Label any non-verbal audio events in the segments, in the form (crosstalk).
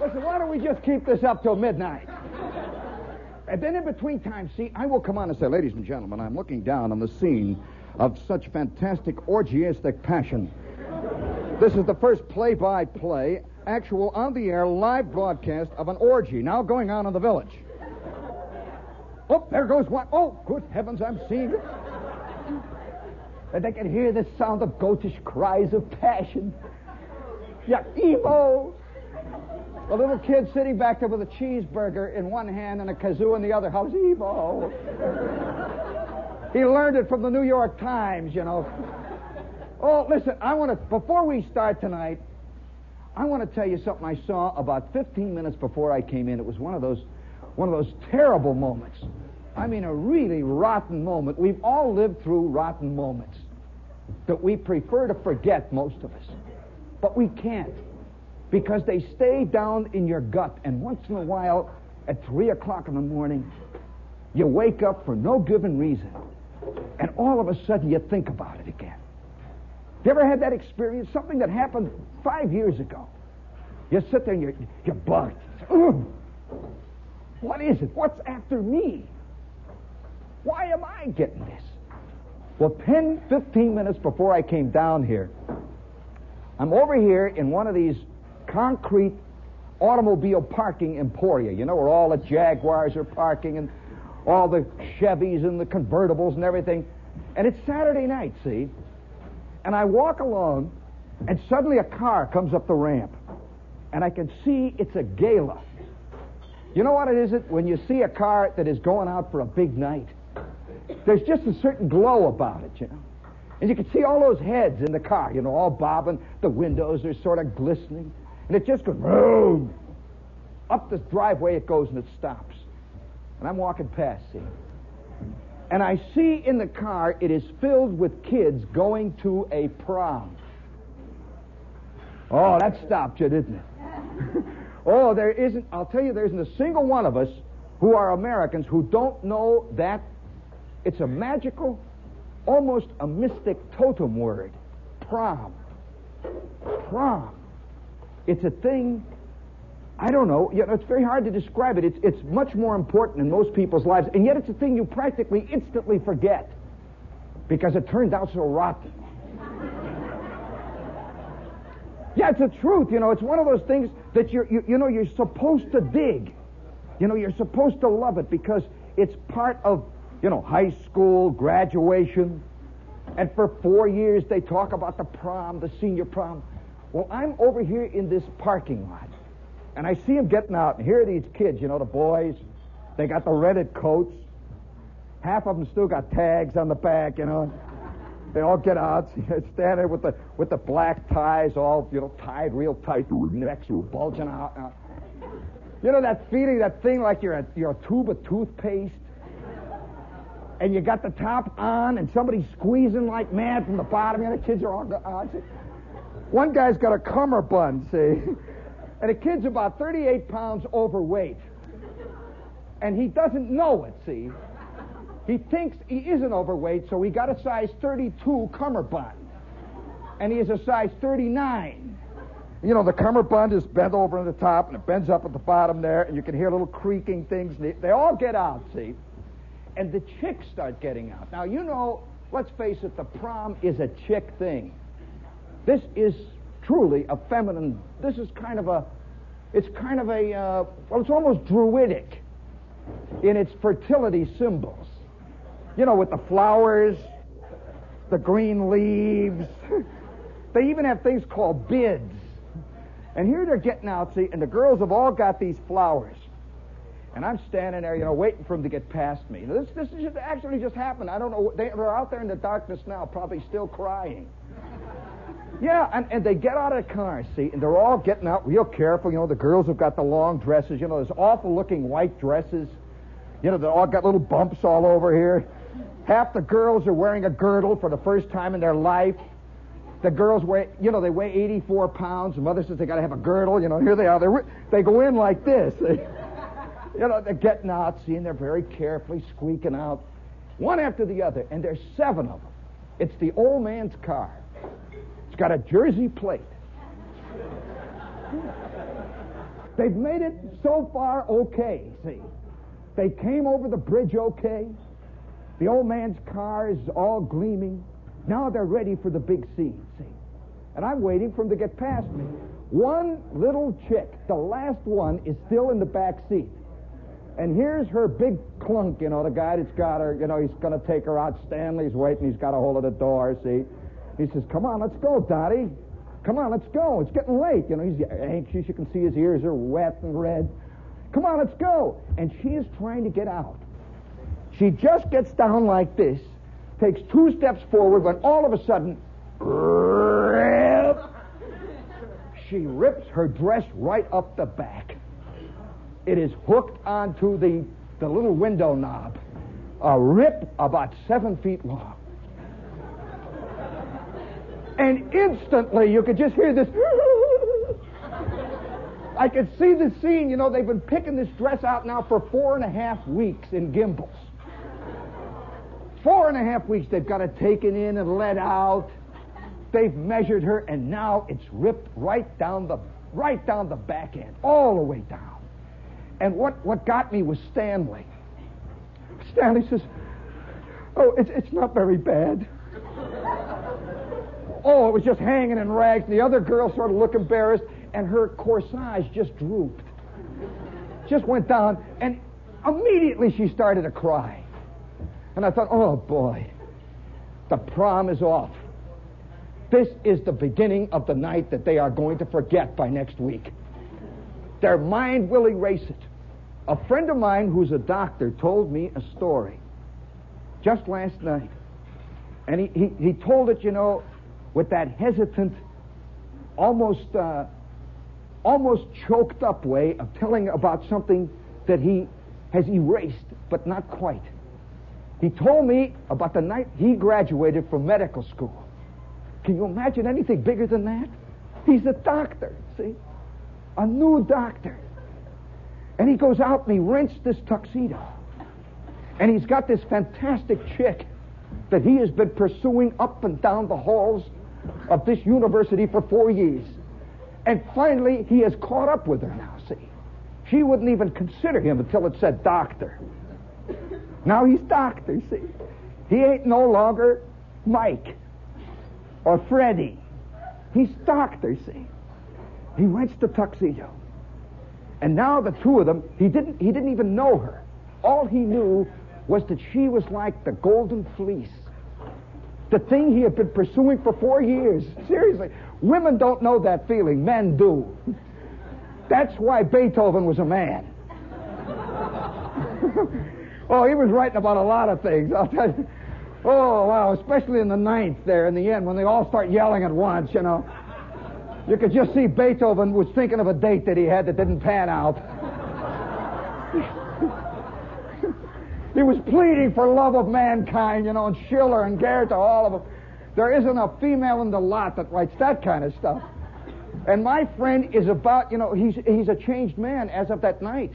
Listen, why don't we just keep this up till midnight? And then in between times, see, I will come on and say, ladies and gentlemen, I'm looking down on the scene of such fantastic orgiastic passion. This is the first play-by-play, actual on-the-air live broadcast of an orgy now going on in the village. Oh, there goes one. Oh, good heavens, I'm seeing it. And they can hear the sound of goatish cries of passion. Yeah, Evo! The little kid sitting back there with a cheeseburger in one hand and a kazoo in the other. How's Evo? he learned it from the New York Times, you know. Oh, listen, I want to, before we start tonight, I want to tell you something I saw about 15 minutes before I came in. It was one of those, one of those terrible moments. I mean, a really rotten moment. We've all lived through rotten moments that we prefer to forget, most of us. But we can't because they stay down in your gut. And once in a while, at 3 o'clock in the morning, you wake up for no given reason. And all of a sudden, you think about it again. You ever had that experience? Something that happened five years ago. You sit there and you're, you're bugged. What is it? What's after me? Why am I getting this? Well, 10, 15 minutes before I came down here, I'm over here in one of these concrete automobile parking emporia, you know, where all the Jaguars are parking and all the Chevys and the convertibles and everything. And it's Saturday night, see? And I walk along, and suddenly a car comes up the ramp. And I can see it's a gala. You know what it is? It when you see a car that is going out for a big night, there's just a certain glow about it, you know. And you can see all those heads in the car, you know, all bobbing. The windows are sort of glistening. And it just goes, boom. Up the driveway it goes and it stops. And I'm walking past, see. And I see in the car it is filled with kids going to a prom. Oh, that stopped you, didn't it? (laughs) oh, there isn't, I'll tell you, there isn't a single one of us who are Americans who don't know that it's a magical, almost a mystic totem word. Prom. Prom. It's a thing, I don't know, you know, it's very hard to describe it. It's, it's much more important in most people's lives, and yet it's a thing you practically instantly forget because it turned out so rotten. (laughs) yeah, it's the truth, you know, it's one of those things that you're, you, you know, you're supposed to dig. You know, you're supposed to love it because it's part of, you know, high school, graduation, and for four years they talk about the prom, the senior prom. Well, I'm over here in this parking lot, and I see them getting out, and here are these kids, you know, the boys. They got the rented coats. Half of them still got tags on the back, you know. They all get out, (laughs) stand there with the with the black ties, all you know, tied real tight, necks bulging out. You know that feeling, that thing like you're a, you're a tube of toothpaste, and you got the top on, and somebody's squeezing like mad from the bottom. You know, the kids are all. Uh, one guy's got a cummerbund, see? (laughs) And the kid's about 38 pounds overweight. And he doesn't know it, see? He thinks he isn't overweight, so he got a size 32 cummerbund. And he is a size 39. You know, the cummerbund is bent over on the top, and it bends up at the bottom there, and you can hear little creaking things. They, they all get out, see? And the chicks start getting out. Now, you know, let's face it, the prom is a chick thing. This is truly a feminine, this is kind of a, it's kind of a, uh, well, it's almost druidic in its fertility symbols. You know, with the flowers, the green leaves. (laughs) they even have things called bids. And here they're getting out, see, and the girls have all got these flowers. And I'm standing there, you know, waiting for them to get past me. This, this just actually just happened. I don't know. They, they're out there in the darkness now, probably still crying. Yeah, and, and they get out of the car, see, and they're all getting out real careful. You know, the girls have got the long dresses, you know, those awful looking white dresses. You know, they all got little bumps all over here. Half the girls are wearing a girdle for the first time in their life. The girls weigh, you know, they weigh 84 pounds. The mother says they got to have a girdle. You know, here they are. They're, they go in like this. (laughs) you know, they're getting out, seeing they're very carefully squeaking out, one after the other, and there's seven of them. It's the old man's car. Got a Jersey plate. They've made it so far okay, see. They came over the bridge okay. The old man's car is all gleaming. Now they're ready for the big scene, see. And I'm waiting for them to get past me. One little chick, the last one, is still in the back seat. And here's her big clunk, you know, the guy that's got her, you know, he's going to take her out. Stanley's waiting. He's got a hold of the door, see. He says, come on, let's go, Dottie. Come on, let's go. It's getting late. You know, he's anxious. You can see his ears are wet and red. Come on, let's go. And she is trying to get out. She just gets down like this, takes two steps forward, when all of a sudden, she rips her dress right up the back. It is hooked onto the, the little window knob. A rip about seven feet long. And instantly you could just hear this. I could see the scene. You know, they've been picking this dress out now for four and a half weeks in Gimbels. Four and a half weeks they've got it taken in and let out. They've measured her, and now it's ripped right down the right down the back end, all the way down. And what, what got me was Stanley. Stanley says, Oh, it's, it's not very bad. Oh, it was just hanging in rags. The other girl sort of looked embarrassed, and her corsage just drooped. Just went down, and immediately she started to cry. And I thought, oh boy, the prom is off. This is the beginning of the night that they are going to forget by next week. Their mind will erase it. A friend of mine who's a doctor told me a story just last night. And he, he, he told it, you know, with that hesitant, almost, uh, almost choked up way of telling about something that he has erased, but not quite. He told me about the night he graduated from medical school. Can you imagine anything bigger than that? He's a doctor, see? A new doctor. And he goes out and he rents this tuxedo. And he's got this fantastic chick that he has been pursuing up and down the halls of this university for four years. And finally, he has caught up with her now, see. She wouldn't even consider him until it said doctor. Now he's doctor, see. He ain't no longer Mike or Freddie. He's doctor, see. He rents the tuxedo. And now the two of them, he didn't, he didn't even know her. All he knew was that she was like the golden fleece. The thing he had been pursuing for four years. Seriously. Women don't know that feeling. Men do. That's why Beethoven was a man. (laughs) oh, he was writing about a lot of things. (laughs) I'll tell you. Oh, wow. Especially in the ninth there, in the end, when they all start yelling at once, you know. You could just see Beethoven was thinking of a date that he had that didn't pan out. He was pleading for love of mankind, you know, and Schiller and Goethe, all of them. There isn't a female in the lot that writes that kind of stuff. And my friend is about, you know, he's, he's a changed man as of that night.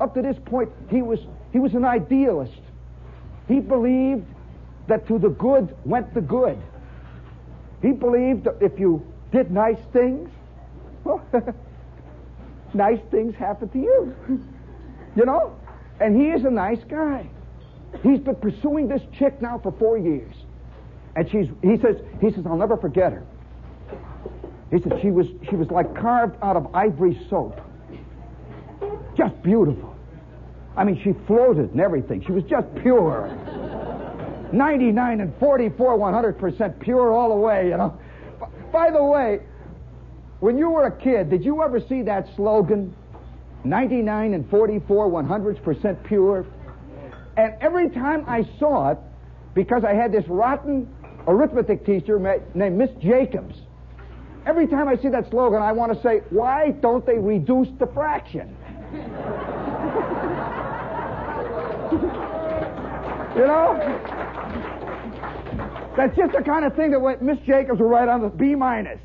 Up to this point, he was, he was an idealist. He believed that to the good went the good. He believed that if you did nice things, well, (laughs) nice things happen to you. (laughs) You know? And he is a nice guy. He's been pursuing this chick now for four years. And she's he says he says, I'll never forget her. He said she was she was like carved out of ivory soap. Just beautiful. I mean, she floated and everything. She was just pure. 99 and 44, 100% pure all the way, you know. By the way, when you were a kid, did you ever see that slogan? 99 and 44, 100% pure. And every time I saw it, because I had this rotten arithmetic teacher named Miss Jacobs, every time I see that slogan, I want to say, why don't they reduce the fraction? (laughs) You know? That's just the kind of thing that went, Miss Jacobs will write on the B minus.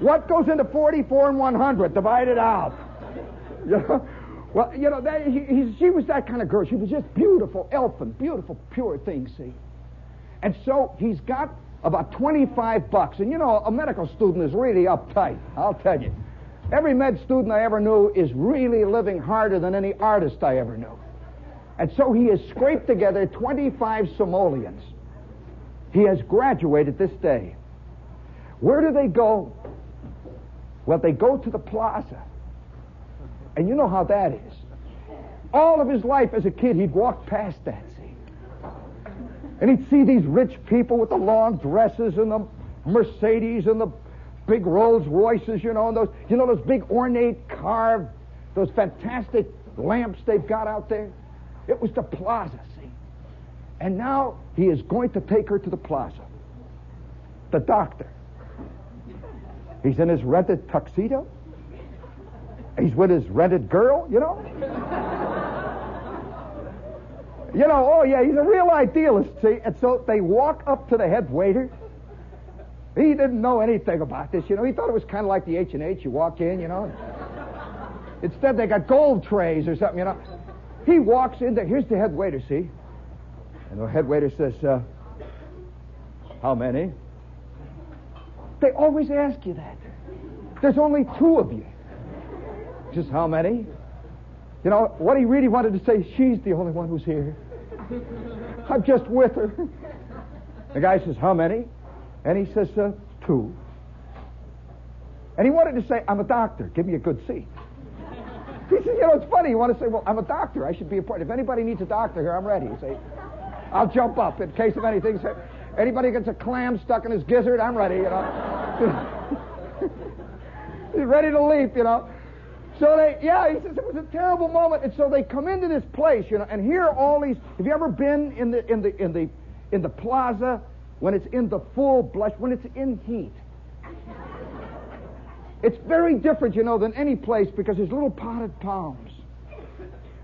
What goes into 44 and 100? Divide it out. You know? Well, you know, that, he, he, she was that kind of girl. She was just beautiful, elfin, beautiful, pure thing, see? And so he's got about 25 bucks. And you know, a medical student is really uptight, I'll tell you. Every med student I ever knew is really living harder than any artist I ever knew. And so he has scraped together 25 simoleons. He has graduated this day. Where do they go? Well, they go to the plaza. And you know how that is. All of his life as a kid, he'd walk past that, see. And he'd see these rich people with the long dresses and the Mercedes and the big Rolls Royces, you know, and those, you know, those big ornate carved, those fantastic lamps they've got out there. It was the plaza, see. And now he is going to take her to the plaza. The doctor. He's in his rented tuxedo. He's with his rented girl, you know? you know, oh yeah, he's a real idealist, see? And so they walk up to the head waiter. He didn't know anything about this, you know. He thought it was kind of like the H&H. You walk in, you know. Instead, they got gold trays or something, you know. He walks in there. Here's the head waiter, see? And the head waiter says, uh, how many? They always ask you that. There's only two of you. Just how many? You know, what he really wanted to say, she's the only one who's here. I'm just with her. The guy says, how many? And he says, uh, two. And he wanted to say, I'm a doctor. Give me a good seat. He says, you know, it's funny. You want to say, well, I'm a doctor. I should be a part. If anybody needs a doctor here, I'm ready. You say, I'll jump up in case of anything. Anybody gets a clam stuck in his gizzard, I'm ready, you know. (laughs) He's ready to leap, you know. So they, yeah, he says it was a terrible moment, and so they come into this place, you know, and here are all these. Have you ever been in the in the in the in the plaza when it's in the full blush, when it's in heat? It's very different, you know, than any place because there's little potted palms.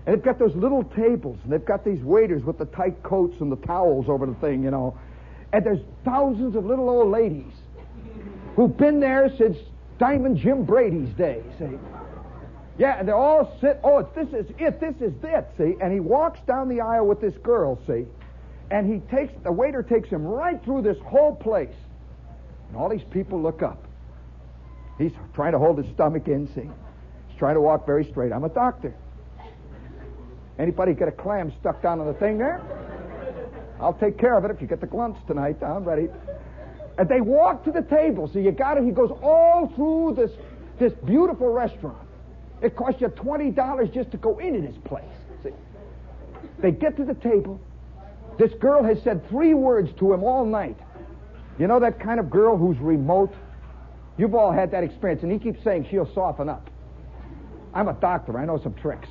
And they've got those little tables, and they've got these waiters with the tight coats and the towels over the thing, you know. And there's thousands of little old ladies who've been there since Diamond Jim Brady's day, see? Yeah, and they all sit, oh, this is it, this is it, see? And he walks down the aisle with this girl, see? And he takes, the waiter takes him right through this whole place. And all these people look up. He's trying to hold his stomach in, see? He's trying to walk very straight. I'm a doctor. Anybody get a clam stuck down on the thing there? I'll take care of it if you get the glunts tonight. I'm ready. And they walk to the table. So you got it. He goes all through this, this beautiful restaurant. It costs you $20 just to go into this place. See? They get to the table. This girl has said three words to him all night. You know that kind of girl who's remote? You've all had that experience, and he keeps saying she'll soften up. I'm a doctor. I know some tricks.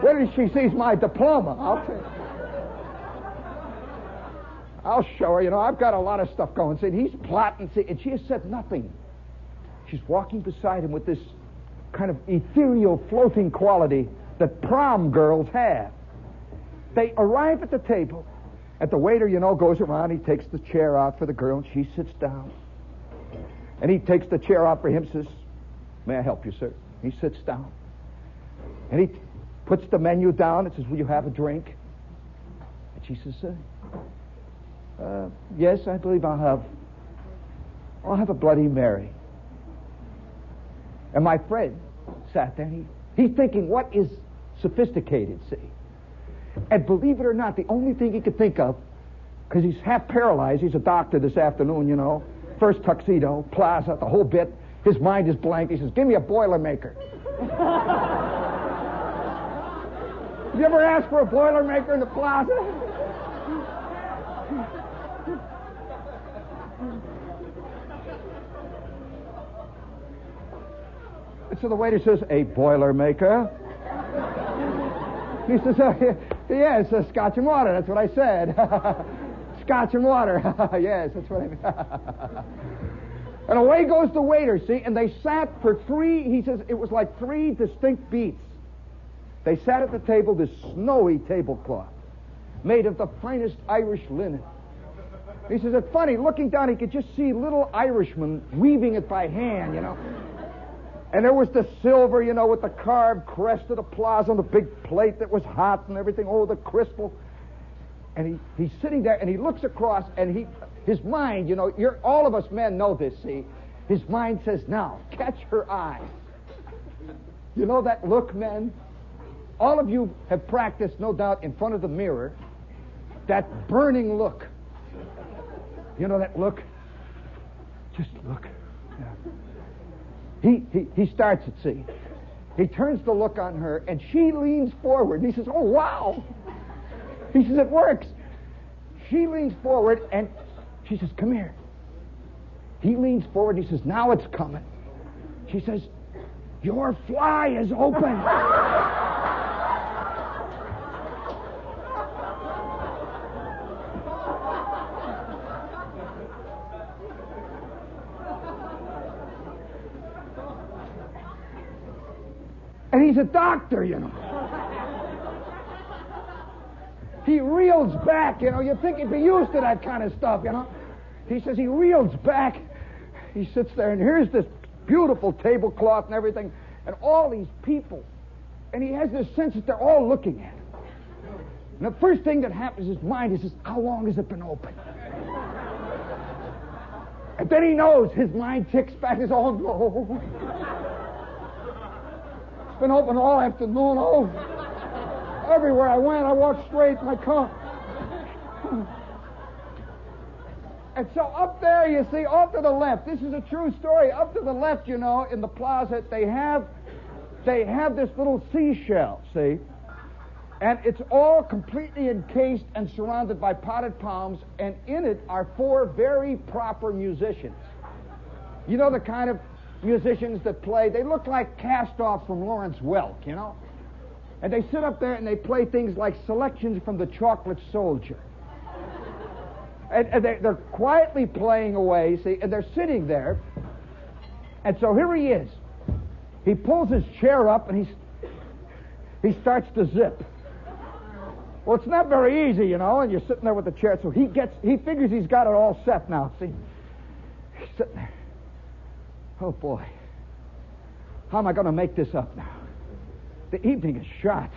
Where did she sees my diploma? I'll tell you. I'll show her. You know, I've got a lot of stuff going. See, he's plotting, see, and she has said nothing. She's walking beside him with this kind of ethereal, floating quality that prom girls have. They arrive at the table, and the waiter, you know, goes around. He takes the chair out for the girl, and she sits down. And he takes the chair out for him, says, May I help you, sir? He sits down. And he puts the menu down and says, Will you have a drink? And she says, uh, uh, Yes, I believe I'll have. I'll have a Bloody Mary. And my friend sat there. He, he's thinking, What is sophisticated, see? And believe it or not, the only thing he could think of, because he's half paralyzed, he's a doctor this afternoon, you know, first tuxedo, plaza, the whole bit. His mind is blank. He says, Give me a Boilermaker. (laughs) Have you ever asked for a Boilermaker in the plaza? so the waiter says, A Boilermaker? He says, uh, yes, uh, scotch and water. That's what I said. (laughs) scotch and water. (laughs) yes, that's what I mean. (laughs) And away goes the waiter, see, and they sat for three, he says it was like three distinct beats. They sat at the table, this snowy tablecloth, made of the finest Irish linen. He says, it's funny, looking down, he could just see little Irishmen weaving it by hand, you know. And there was the silver, you know, with the carved crest of the plaza on the big plate that was hot and everything. Oh, the crystal. And he, he's sitting there and he looks across and he, his mind, you know, you're, all of us men know this, see. His mind says, now, catch her eye. You know that look, men? All of you have practiced, no doubt, in front of the mirror, that burning look. You know that look? Just look. Yeah. He, he, he starts it, see. He turns the look on her, and she leans forward. And he says, Oh, wow. He says, It works. She leans forward, and she says, Come here. He leans forward. He says, Now it's coming. She says, Your fly is open. And he's a doctor, you know. He reels back, you know. You'd think he'd be used to that kind of stuff, you know. He says he reels back. He sits there, and here's this beautiful tablecloth and everything, and all these people. And he has this sense that they're all looking at him. And the first thing that happens in his mind is, how long has it been open? And then he knows his mind ticks back. His oh no. It's been open all afternoon. Oh, everywhere I went, I walked straight to my car. (laughs) And so up there, you see, off to the left, this is a true story. Up to the left, you know, in the plaza, they have they have this little seashell, see? And it's all completely encased and surrounded by potted palms, and in it are four very proper musicians. You know the kind of musicians that play, they look like cast offs from Lawrence Welk, you know? And they sit up there and they play things like selections from the Chocolate Soldier. And, and they, they're quietly playing away, see, and they're sitting there. And so here he is. He pulls his chair up and he's, he starts to zip. Well, it's not very easy, you know, and you're sitting there with the chair. So he gets, he figures he's got it all set now. See, he's sitting there. Oh boy, how am I going to make this up now? The evening is shot,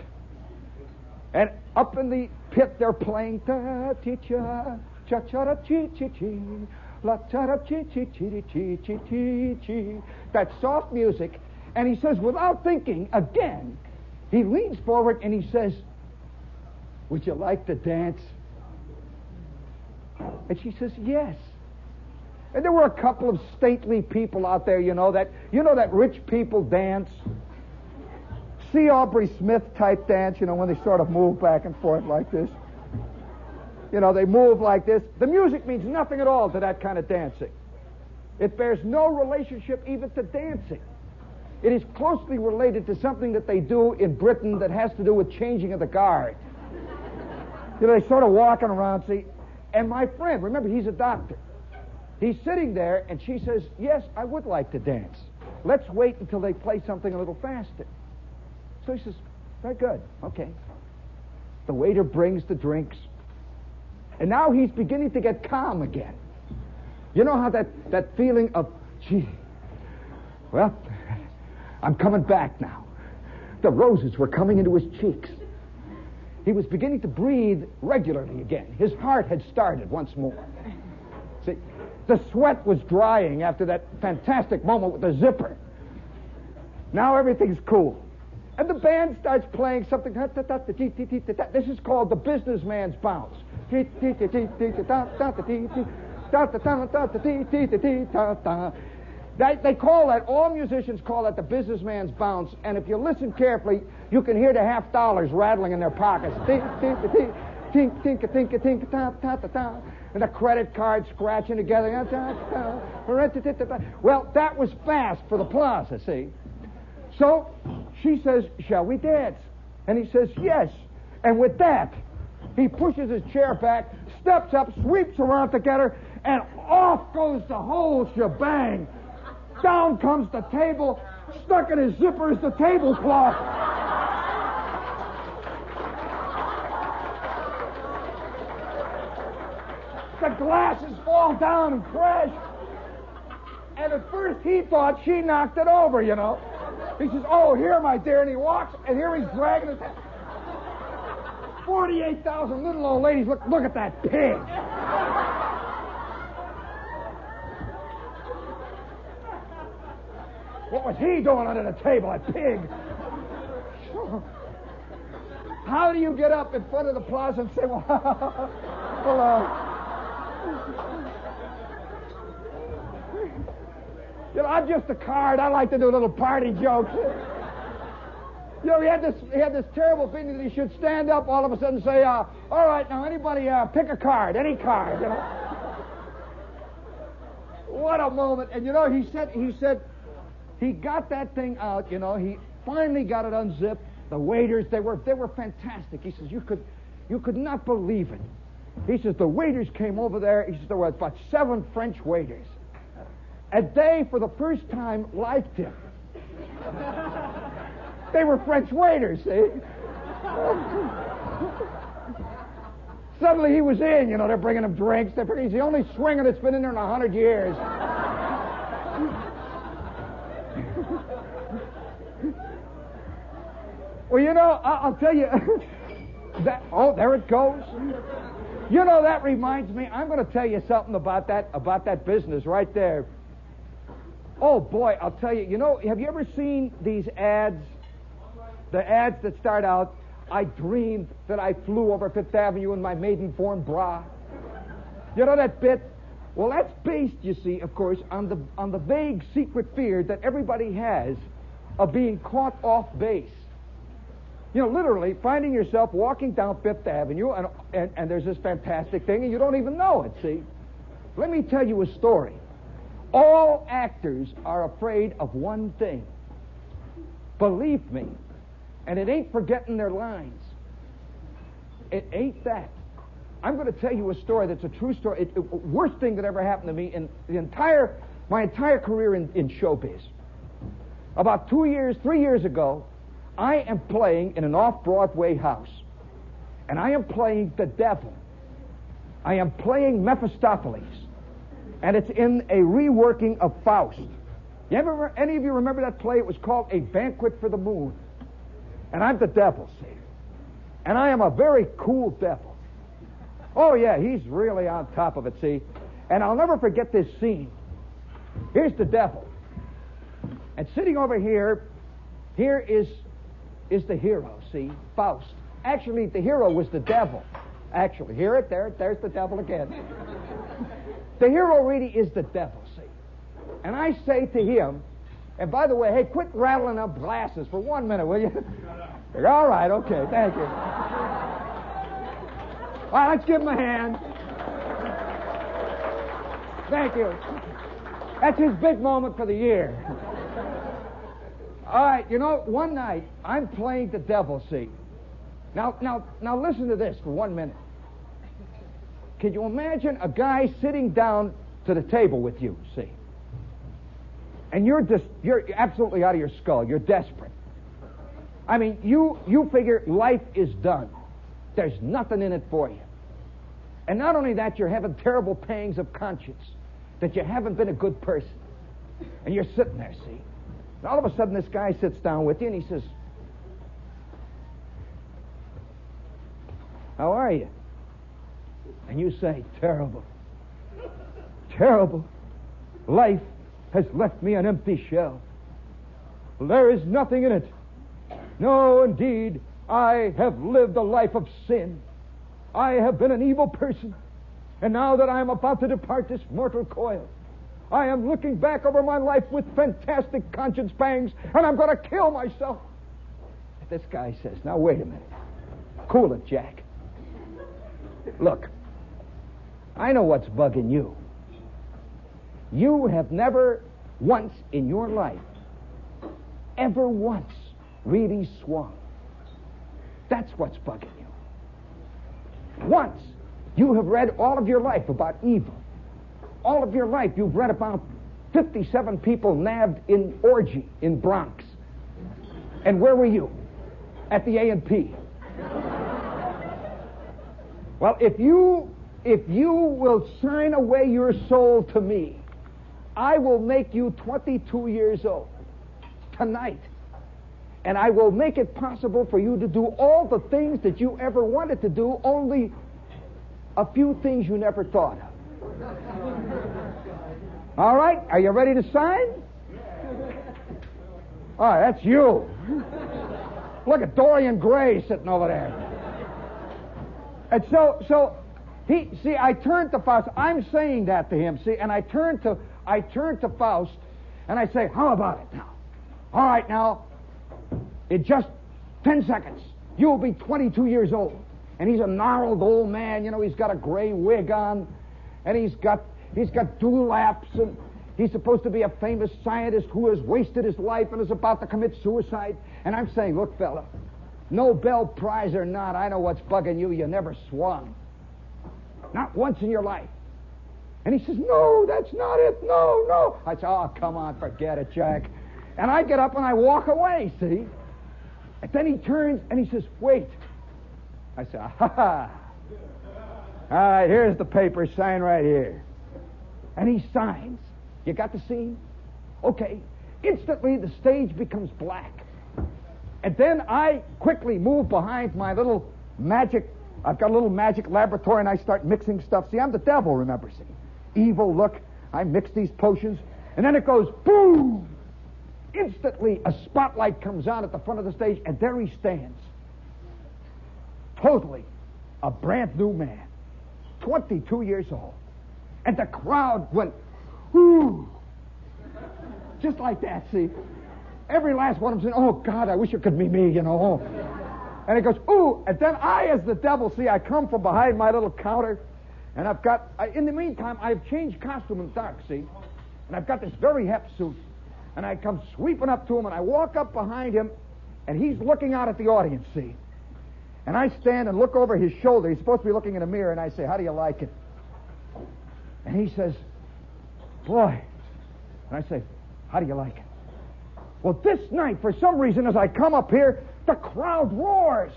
and up in the pit they're playing ta ti cha cha cha ra chi chi chi la cha ra chi chi chi chi chi chi chi that soft music, and he says without thinking again, he leans forward and he says, "Would you like to dance?" And she says, "Yes." And there were a couple of stately people out there, you know, that you know that rich people dance. C. Aubrey Smith type dance, you know, when they sort of move back and forth like this. You know, they move like this. The music means nothing at all to that kind of dancing. It bears no relationship even to dancing. It is closely related to something that they do in Britain that has to do with changing of the guard. You know, they sort of walking around, see. And my friend, remember, he's a doctor. He's sitting there, and she says, Yes, I would like to dance. Let's wait until they play something a little faster. So he says, Very good. Okay. The waiter brings the drinks. And now he's beginning to get calm again. You know how that, that feeling of, gee, well, I'm coming back now. The roses were coming into his cheeks. He was beginning to breathe regularly again. His heart had started once more. See, the sweat was drying after that fantastic moment with the zipper. Now everything's cool. And the band starts playing something. This is called the businessman's bounce. They, call that, all musicians call that the businessman's bounce, and if you listen carefully, you can hear the half dollars rattling in their pockets. Tink, tink, tink, tink, ta, ta, ta, ta and the credit card scratching together. Well, that was fast for the plaza, see? So she says, Shall we dance? And he says, Yes. And with that, he pushes his chair back, steps up, sweeps around to get her, and off goes the whole shebang. Down comes the table, stuck in his zipper is the tablecloth. The glasses fall down and crash. And at first he thought she knocked it over, you know. He says, Oh, here, my dear. And he walks, and here he's dragging his head. 48,000 little old ladies. Look, look at that pig. What was he doing under the table? A pig. How do you get up in front of the plaza and say, well, (laughs) uh, you know, I'm just a card. I like to do little party jokes. You know, he had this he had this terrible feeling that he should stand up all of a sudden and say, uh, "All right, now anybody uh, pick a card, any card." You know. what a moment! And you know, he said he said he got that thing out. You know, he finally got it unzipped. The waiters they were they were fantastic. He says you could you could not believe it. He says the waiters came over there. He says there were about seven French waiters. And they, for the first time, liked him. (laughs) they were French waiters, see? (laughs) Suddenly he was in, you know, they're bringing him drinks. They're, he's the only swinger that's been in there in a hundred years. (laughs) well, you know, I'll tell you, that, oh, there it goes. You know, that reminds me, I'm going to tell you something about that, about that business right there. Oh, boy, I'll tell you, you know, have you ever seen these ads? The ads that start out, I dreamed that I flew over Fifth Avenue in my Maidenform bra. You know that bit? Well, that's based, you see, of course, on the, on the vague secret fear that everybody has of being caught off base. You know, literally finding yourself walking down Fifth Avenue and, and, and there's this fantastic thing and you don't even know it, see? Let me tell you a story. All actors are afraid of one thing. Believe me. And it ain't forgetting their lines. It ain't that. I'm going to tell you a story that's a true story. It, it, worst thing that ever happened to me in the entire, my entire career in, in showbiz. About two years, three years ago, I am playing in an off Broadway house. And I am playing the devil. I am playing Mephistopheles. And it's in a reworking of Faust. You ever, any of you remember that play? It was called A Banquet for the Moon. And I'm the devil, see? And I am a very cool devil. Oh, yeah, he's really on top of it, see? And I'll never forget this scene. Here's the devil. And sitting over here, here is is the hero, see? Faust. Actually, the hero was the devil. Actually, hear it? There, there's the devil again. the hero really is the devil, see? And I say to him, and by the way, hey, quit rattling up glasses for one minute, will you? (laughs) All right, okay, thank you. All right, let's give him a hand. Thank you. That's his big moment for the year. All right, you know, one night I'm playing the devil, see. Now, now, now listen to this for one minute. Can you imagine a guy sitting down to the table with you, see? And you're just, you're absolutely out of your skull. You're desperate. I mean, you, you figure life is done. There's nothing in it for you. And not only that, you're having terrible pangs of conscience that you haven't been a good person. And you're sitting there, see? And all of a sudden, this guy sits down with you and he says, How are you? And you say, Terrible. Terrible. Life has left me an empty shell. There is nothing in it. No, indeed, I have lived a life of sin. I have been an evil person. And now that I am about to depart this mortal coil, I am looking back over my life with fantastic conscience pangs, and I'm going to kill myself. This guy says, Now, wait a minute. Cool it, Jack. Look, I know what's bugging you. You have never once in your life, ever once, really swung. That's what's bugging you. Once, you have read all of your life about evil all of your life, you've read about 57 people nabbed in orgy in Bronx. And where were you? At the A&P. well, if you if you will sign away your soul to me, I will make you 22 years old tonight. And I will make it possible for you to do all the things that you ever wanted to do, only a few things you never thought of. All right, are you ready to sign? All right, that's you. Look at Dorian Gray sitting over there. And so, so he see, I turned to Faust. I'm saying that to him. See, and I turned to I turned to Faust, and I say, "How about it now? All right, now, in just ten seconds, you'll be 22 years old." And he's a gnarled old man. You know, he's got a gray wig on, and he's got he's got dewlaps, and he's supposed to be a famous scientist who has wasted his life and is about to commit suicide. And I'm saying, look, fella, Nobel Prize or not, I know what's bugging you. You never swung. Not once in your life. And he says, No, that's not it. No, no. I say, Oh, come on, forget it, Jack. And I get up and I walk away, see? And then he turns and he says, Wait. I say, Ha ha. All right, here's the paper. Sign right here. And he signs. You got the scene? Okay. Instantly, the stage becomes black. And then I quickly move behind my little magic. I've got a little magic laboratory and I start mixing stuff. See, I'm the devil, remember, see? Evil look. I mix these potions. And then it goes boom! Instantly, a spotlight comes on at the front of the stage, and there he stands. Totally a brand new man. 22 years old. And the crowd went, whoo! Just like that, see? Every last one of them said, oh, God, I wish it could be me, you know. And it goes, ooh, and then I, as the devil, see, I come from behind my little counter, and I've got, I, in the meantime, I've changed costume the dark, see? And I've got this very hep suit. And I come sweeping up to him, and I walk up behind him, and he's looking out at the audience, see? And I stand and look over his shoulder. He's supposed to be looking in a mirror, and I say, How do you like it? And he says, Boy. And I say, How do you like it? Well, this night, for some reason, as I come up here, the crowd roars.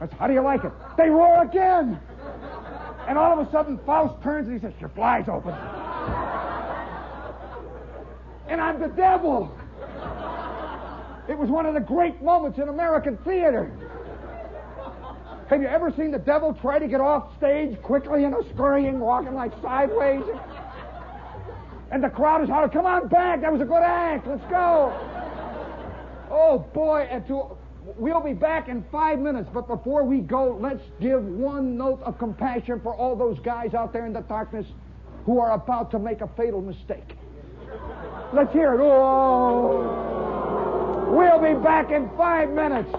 I say, How do you like it? They roar again. And all of a sudden, Faust turns and he says, Your fly's open. And I'm the devil. It was one of the great moments in American theater. Have you ever seen the devil try to get off stage quickly, you a scurrying, walking like sideways? And the crowd is shouting, come on back, that was a good act, let's go. Oh boy, and to, we'll be back in five minutes, but before we go, let's give one note of compassion for all those guys out there in the darkness who are about to make a fatal mistake. Let's hear it. Oh. We'll be back in five minutes.